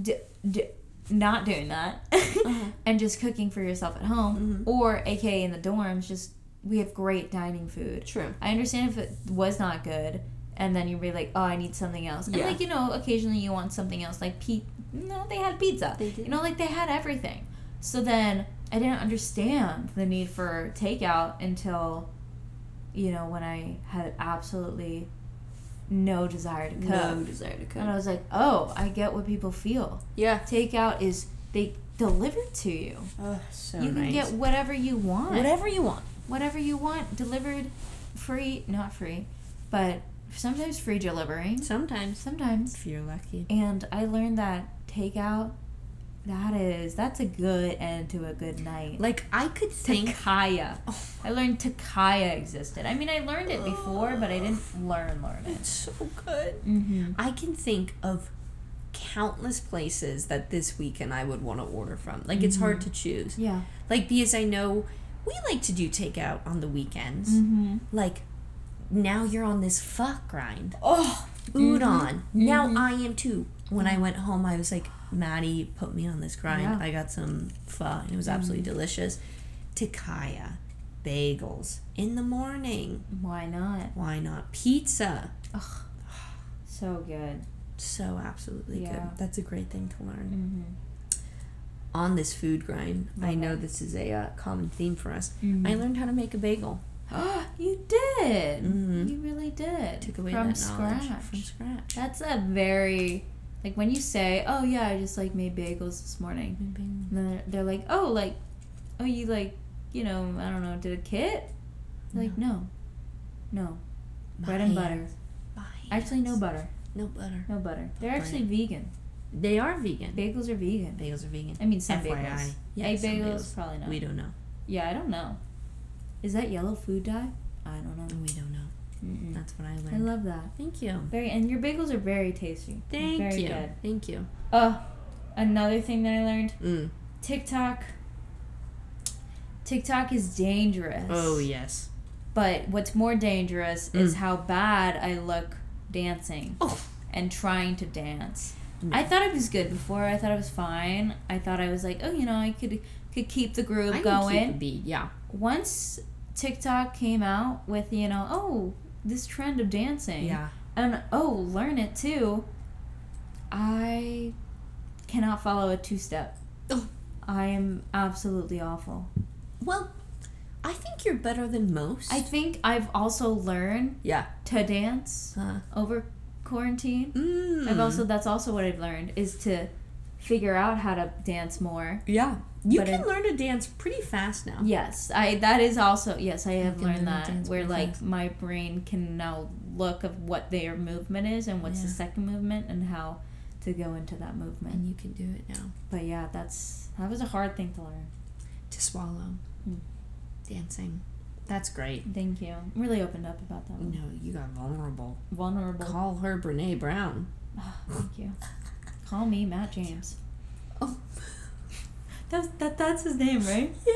A: d- d- not doing that
B: Uh-huh.
A: and just cooking for yourself at home,
B: Mhm.
A: or aka in the dorms, just we have great dining food.
B: True.
A: I understand if it was not good, and then you'd be like, oh, I need something else. And
B: Yeah.
A: like you know, occasionally you want something else, like pe. No, they had pizza.
B: They did.
A: You know, like they had everything. So then I didn't understand the need for takeout until, you know, when I had absolutely no desire to cook.
B: No desire to cook.
A: And I was like, oh, I get what people feel.
B: Yeah.
A: Takeout is they deliver to you.
B: Oh, so
A: you can
B: nice.
A: get whatever you want
B: whatever you want.
A: whatever you want delivered free not free but sometimes free delivery
B: Sometimes,
A: sometimes
B: if you're lucky.
A: and i learned that takeout that is that's a good end to a good night
B: Like I could think.
A: takaya
B: Oh,
A: i learned takaya existed i mean i learned it before but i didn't learn learn it
B: it's so good.
A: mm-hmm.
B: I can think of countless places that this weekend I would want to order from. Like it's hard to choose.
A: yeah
B: Like because I know we like to do takeout on the weekends.
A: mm-hmm.
B: Like now you're on this fuck grind.
A: oh
B: Udon. Now
A: Mhm.
B: I am too. When I went home, I was like, Maddie put me on this grind.
A: Yeah.
B: I got some pho, and it was absolutely delicious. Takaya, bagels in the morning.
A: why not
B: Why not pizza? Ugh.
A: so good
B: So absolutely
A: Yeah.
B: good. That's a great thing to learn.
A: mm-hmm.
B: On this food grind, I know
A: it.
B: this is a uh, common theme for us.
A: Mhm.
B: I learned how to make a bagel.
A: you did
B: Mhm.
A: you really did
B: Took away
A: from
B: that knowledge
A: scratch
B: from scratch.
A: That's a very like when you say, "Oh yeah, I just like made bagels this morning," and then they're, they're like, "Oh, like, oh you like, you know, I don't know, did a kit?" Like no, no, bread and
B: My
A: butter.
B: My
A: Actually, no butter,
B: No butter.
A: no butter. They're actually vegan.
B: They are vegan.
A: Bagels are vegan.
B: Bagels are vegan.
A: I mean, some
B: FYI.
A: bagels.
B: Yeah,
A: Egg
B: some
A: bagels, probably not.
B: We don't know.
A: Yeah, I don't know. Is that yellow food dye? I don't know.
B: We don't know.
A: Mm-mm.
B: That's what I learned.
A: I love that.
B: Thank you.
A: Very, and your bagels are very tasty.
B: Thank
A: very
B: you.
A: Good.
B: Thank you.
A: Oh, another thing that I learned:
B: Mm.
A: TikTok. TikTok is dangerous.
B: Oh yes.
A: But what's more dangerous is
B: Mm.
A: how bad I look dancing
B: Oh.
A: and trying to dance.
B: No.
A: I thought it was good before. I thought it was fine. I thought I was like, oh, you know, I could could keep the groove
B: I
A: going.
B: keep the beat. Yeah.
A: Once TikTok came out with, you know, oh, this trend of dancing.
B: Yeah.
A: And oh, learn it too. I cannot follow a two step.
B: Oh.
A: I am absolutely awful.
B: Well, I think you're better than most.
A: I think I've also learned
B: yeah.
A: to dance
B: Uh,
A: over quarantine.
B: Mm.
A: I've also that's also what I've learned is to figure out how to dance more.
B: yeah. You
A: But
B: can
A: it-
B: learn to dance pretty fast now.
A: Yes, I that is also yes, I have learned
B: learn
A: that where like
B: fast.
A: my brain can now look of what their movement is and what's the second movement and how to go into that movement.
B: And you can do it now.
A: But yeah, that's that was a hard thing to learn.
B: To swallow.
A: Mm.
B: Dancing. That's great.
A: Thank you. I'm really opened up about that one.
B: No, you got vulnerable.
A: Vulnerable.
B: Call her Brene Brown.
A: Ah, thank you. Call me Matt James.
B: Oh.
A: That's that that's his name, right?
B: Yeah.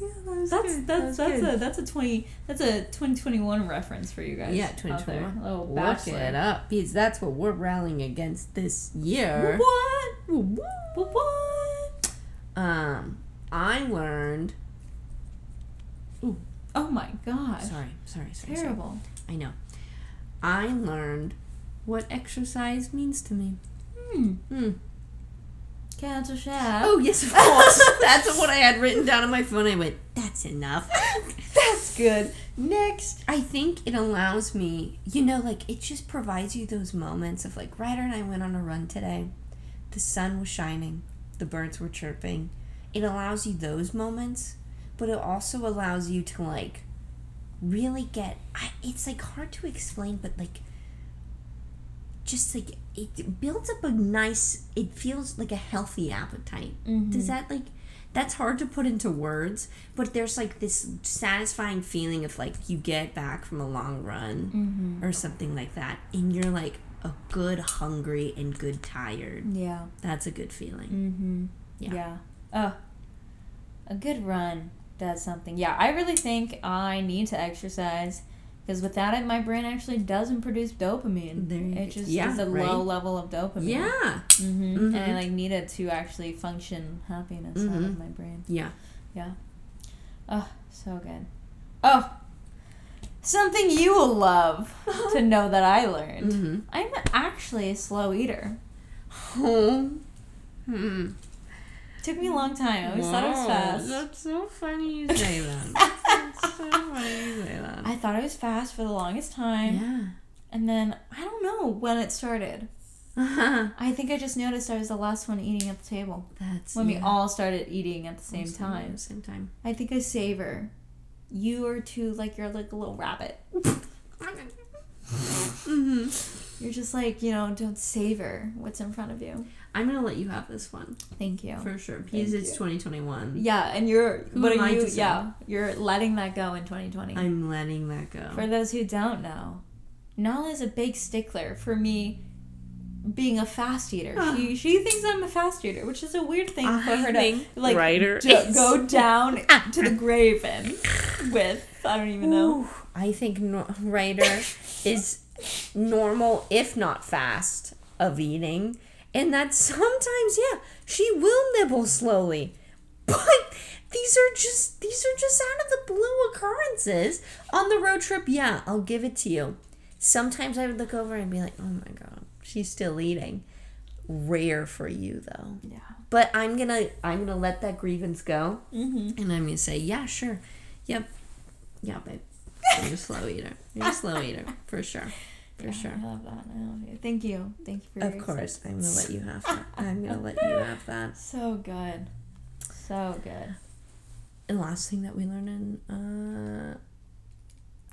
B: Yeah, that
A: That's
B: good.
A: that's
B: That
A: that's
B: good.
A: a that's a twenty that's a twenty twenty one reference for you guys.
B: Yeah, 2021.
A: Little
B: Look it up. Because that's what we're rallying against this year.
A: What? What? What?
B: Um, I learned.
A: Oh my god.
B: Sorry, sorry, sorry. sorry.
A: Terrible.
B: I know. I learned what exercise means to me.
A: Hmm.
B: Hmm.
A: Cancel chat.
B: Oh yes, of course. That's what I had written down on my phone. I went, "That's enough."
A: that's good. Next.
B: I think it allows me, you know, like it just provides you those moments of like Ryder and I went on a run today. The sun was shining, the birds were chirping. It allows you those moments, but it also allows you to like really get I, it's like hard to explain, but like just like it builds up a nice it feels like a healthy appetite.
A: Mhm.
B: Does that like that's hard to put into words, but there's like this satisfying feeling of like you get back from a long run
A: Mm-hmm.
B: or something like that, and you're like a good hungry and good tired.
A: Yeah.
B: That's a good feeling.
A: Mm-hmm.
B: Yeah.
A: Yeah. Oh, a good run does something. Yeah, I really think I need to exercise because without it, my brain actually doesn't produce dopamine. It just
B: Yeah,
A: is a
B: right.
A: low level of dopamine.
B: Yeah,
A: hmm
B: Mhm.
A: And I like need it to actually function happiness out
B: Mhm.
A: of my brain.
B: yeah. Yeah.
A: Oh, so good. Oh, something you will love to know that I learned.
B: Mm-hmm.
A: I'm actually a slow eater.
B: Hmm.
A: Took me a long time. I always thought I was fast.
B: That's so funny you say that. that's so funny you say that.
A: I thought I was fast for the longest time.
B: yeah.
A: And then I don't know when it started. I think I just noticed I was the last one eating at the table
B: That's
A: when we all started eating at the same time.
B: Same time.
A: I think I savor. You are too like you're like a little rabbit.
B: mm-hmm.
A: You're just like you know don't savor what's in front of you.
B: I'm gonna let you have this one
A: Thank you.
B: for sure because
A: Thank
B: it's
A: you.
B: 2021.
A: Yeah, and you're
B: Who
A: what are
B: I
A: you? Yeah, you're letting that go in 2020.
B: I'm letting that go.
A: For those who don't know, Nala is a big stickler for me being a fast eater. she she thinks I'm a fast eater, which is a weird thing for her to like
B: Ryder
A: d-
B: is-
A: go down to the grave in with. I don't even know.
B: Ooh, I think no- Ryder is normal, if not fast, of eating, and that sometimes, yeah, she will nibble slowly, but these are just these are just out of the blue occurrences on the road trip. Yeah, I'll give it to you. Sometimes I would look over and be like, "Oh my god, she's still eating." Rare for you though.
A: Yeah.
B: But I'm gonna I'm gonna let that grievance go.
A: Mm-hmm.
B: And I'm gonna say, yeah, sure. Yep. Yeah, babe. You're a slow eater. You're a slow eater. For sure. For
A: Yeah,
B: sure.
A: I love that. I love you. Thank you. Thank you for
B: Of course. I'm gonna let you have that. I'm gonna let you have that.
A: So good. So good.
B: And last thing that we learned in uh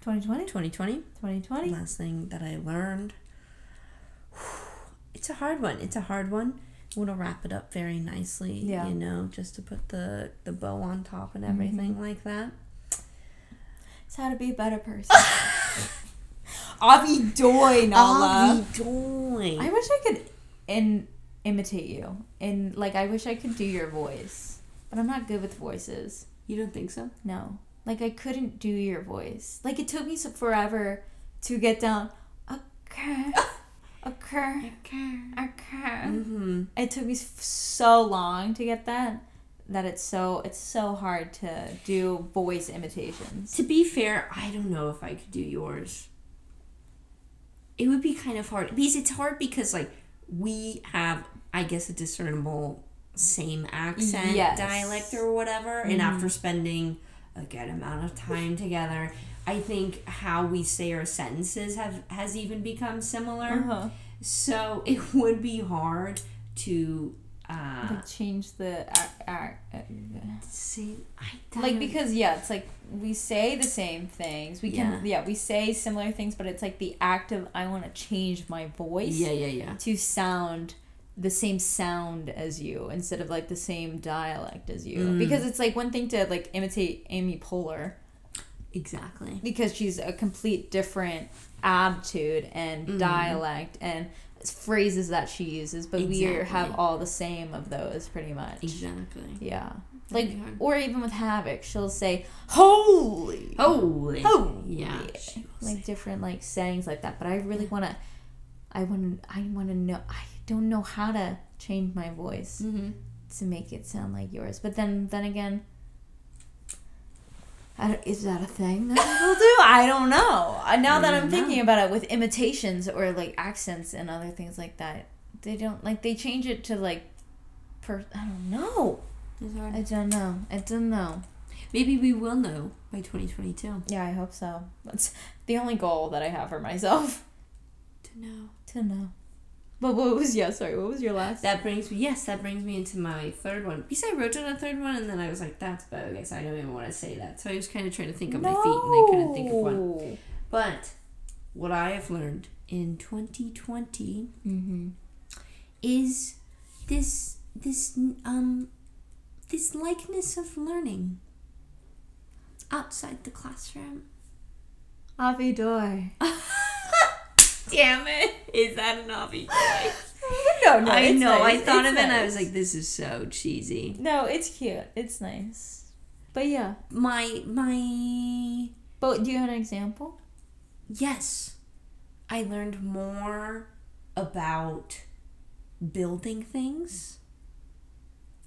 A: 2020?
B: 2020.
A: 2020?
B: Last thing that I learned. It's a hard one. It's a hard one. To wrap it up very nicely.
A: Yeah.
B: You know, just to put the the bow on top and everything like that.
A: It's how to be a better person. Avi Doy, Nala.
B: Avi Doy.
A: I wish I could in imitate you. And like I wish I could do your voice. But I'm not good with voices.
B: You don't think so?
A: No. Like I couldn't do your voice. Like it took me so forever to get down okay. Okay.
B: Okay.
A: Okay.
B: Mm-hmm.
A: It took me so long to get that that it's so it's so hard to do voice imitations.
B: To be fair, I don't know if I could do yours. It would be kind of hard because it's hard because like we have, I guess, a discernible same accent
A: Yes.
B: dialect or whatever, and
A: Mhm.
B: after spending a good amount of time together. I think how we say our sentences have has even become similar.
A: Uh-huh.
B: So it would be hard to uh,
A: change the act, uh,
B: see. I
A: like because yeah, it's like we say the same things. We can yeah. we say similar things, but it's like the act of I want to change my voice
B: yeah yeah yeah
A: to sound the same sound as you instead of like the same dialect as you.
B: Mm.
A: Because it's like one thing to like imitate Amy Poehler
B: exactly.
A: because she's a complete different attitude and
B: Mhm.
A: dialect and phrases that she uses, but we have all the same of those pretty much.
B: Exactly.
A: Yeah. Like,
B: Yeah.
A: or even with Havoc, she'll say, Holy!
B: Holy.
A: Holy!
B: Yeah.
A: Like different, like, sayings like that. But I really want to, I want to, I want to know, I don't know how to change my voice
B: Mhm.
A: to make it sound like yours. But then, then again, is that a thing that people do? I don't know. Now that I'm thinking
B: know.
A: about it with imitations or like accents and other things like that, they don't like they change it to like, per. I don't know. I don't know. I don't know.
B: Maybe we will know by 2022
A: Yeah, I hope so. That's the only goal that I have for myself
B: to know.
A: to know. But what was yeah? Sorry, what was your last?
B: That brings me, yes, that brings me into my third one. Because I wrote down a third one and then I was like, that's bogus. I don't even want to say that. So I was kind of trying to think of my feet and I couldn't think of one. But what I have learned in 2020
A: Mm-hmm.
B: is this, this, um, this likeness of learning outside the classroom.
A: Avi Doy.
B: Damn it. Is that an obvious?
A: no, no,
B: I know. I thought
A: it's
B: of it and I was like, this is so cheesy.
A: no, it's cute. It's nice. But yeah.
B: My, my,
A: But do you have an example?
B: yes, I learned more about building things.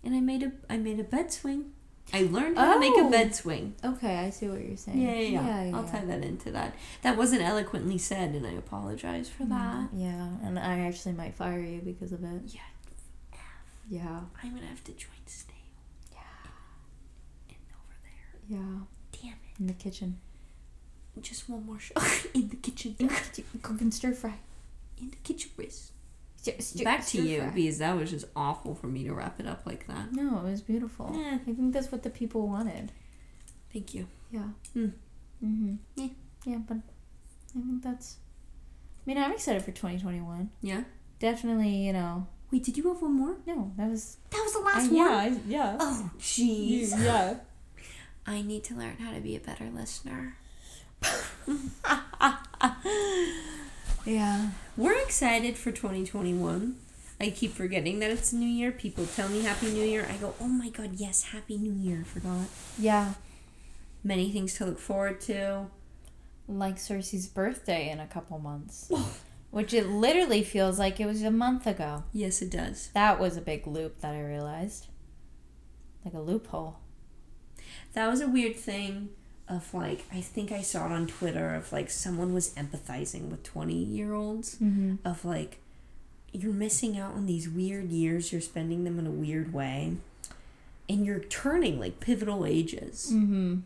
B: And I made a, I made a bed swing. I learned how to make a
A: Oh.
B: bed swing.
A: Okay, I see what you're saying.
B: Yeah, yeah, yeah.
A: yeah,
B: I'll tie that into that. That wasn't eloquently said, and I apologize for mm, that.
A: Yeah, and I actually might fire you because of it.
B: Yeah.
A: Yeah.
B: I'm gonna have to join Snail
A: Yeah.
B: in over there.
A: Yeah.
B: Damn it.
A: In the kitchen.
B: Just one more show in the kitchen.
A: In the kitchen. Cooking stir fry.
B: in the kitchen, Riz.
A: Stir- stir-
B: Back to you
A: fry.
B: because that was just awful for me to wrap it up like that.
A: No, it was beautiful.
B: Yeah.
A: I think that's what the people wanted.
B: Thank you.
A: Yeah.
B: Hmm.
A: Mm-hmm.
B: Yeah.
A: Yeah, but I think that's. I mean, I'm excited for 2021.
B: Yeah.
A: Definitely, you know.
B: Wait, did you have one more?
A: No, that was.
B: That was the
A: I,
B: last
A: yeah,
B: one.
A: I, yeah.
B: Oh, jeez.
A: yeah.
B: I need to learn how to be a better listener.
A: Yeah.
B: We're excited for 2021. I keep forgetting that it's a New Year. People tell me Happy New Year. I go, oh my god, yes, Happy New Year. Forgot.
A: Yeah.
B: Many things to look forward to.
A: Like Cersei's birthday in a couple months. Oh. Which it literally feels like it was a month ago.
B: Yes, it does.
A: That was a big loop that I realized. Like a loophole.
B: That was a weird thing of like, I think I saw it on Twitter of like someone was empathizing with 20 year olds.
A: Mm-hmm.
B: of like you're missing out on these weird years you're spending them in a weird way and you're turning like pivotal ages
A: Mm-hmm.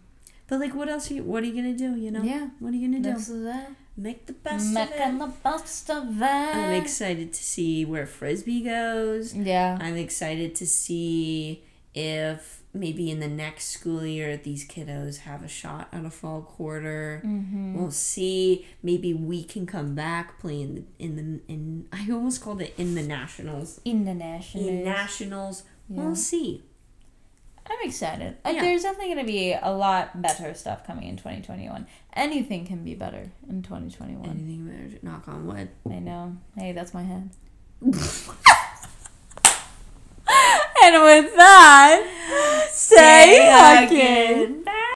B: but like what else are you what are you gonna do you know
A: Yeah.
B: what are you gonna do
A: This is it.
B: make the best
A: Making
B: of it
A: the best of it.
B: i'm excited to see where frisbee goes
A: Yeah.
B: i'm excited to see if maybe in the next school year these kiddos have a shot at a fall quarter
A: Mm-hmm.
B: We'll see. Maybe we can come back playing the, in the in. I almost called it in the nationals.
A: In the national.
B: In nationals,
A: Yeah.
B: we'll see.
A: I'm excited. Uh,
B: Yeah.
A: There's definitely going to be a lot better stuff coming in 2021. Anything can be better in 2021.
B: Anything better? Knock on wood.
A: I know. Hey, that's my head. and with that, stay
B: Stay hugging.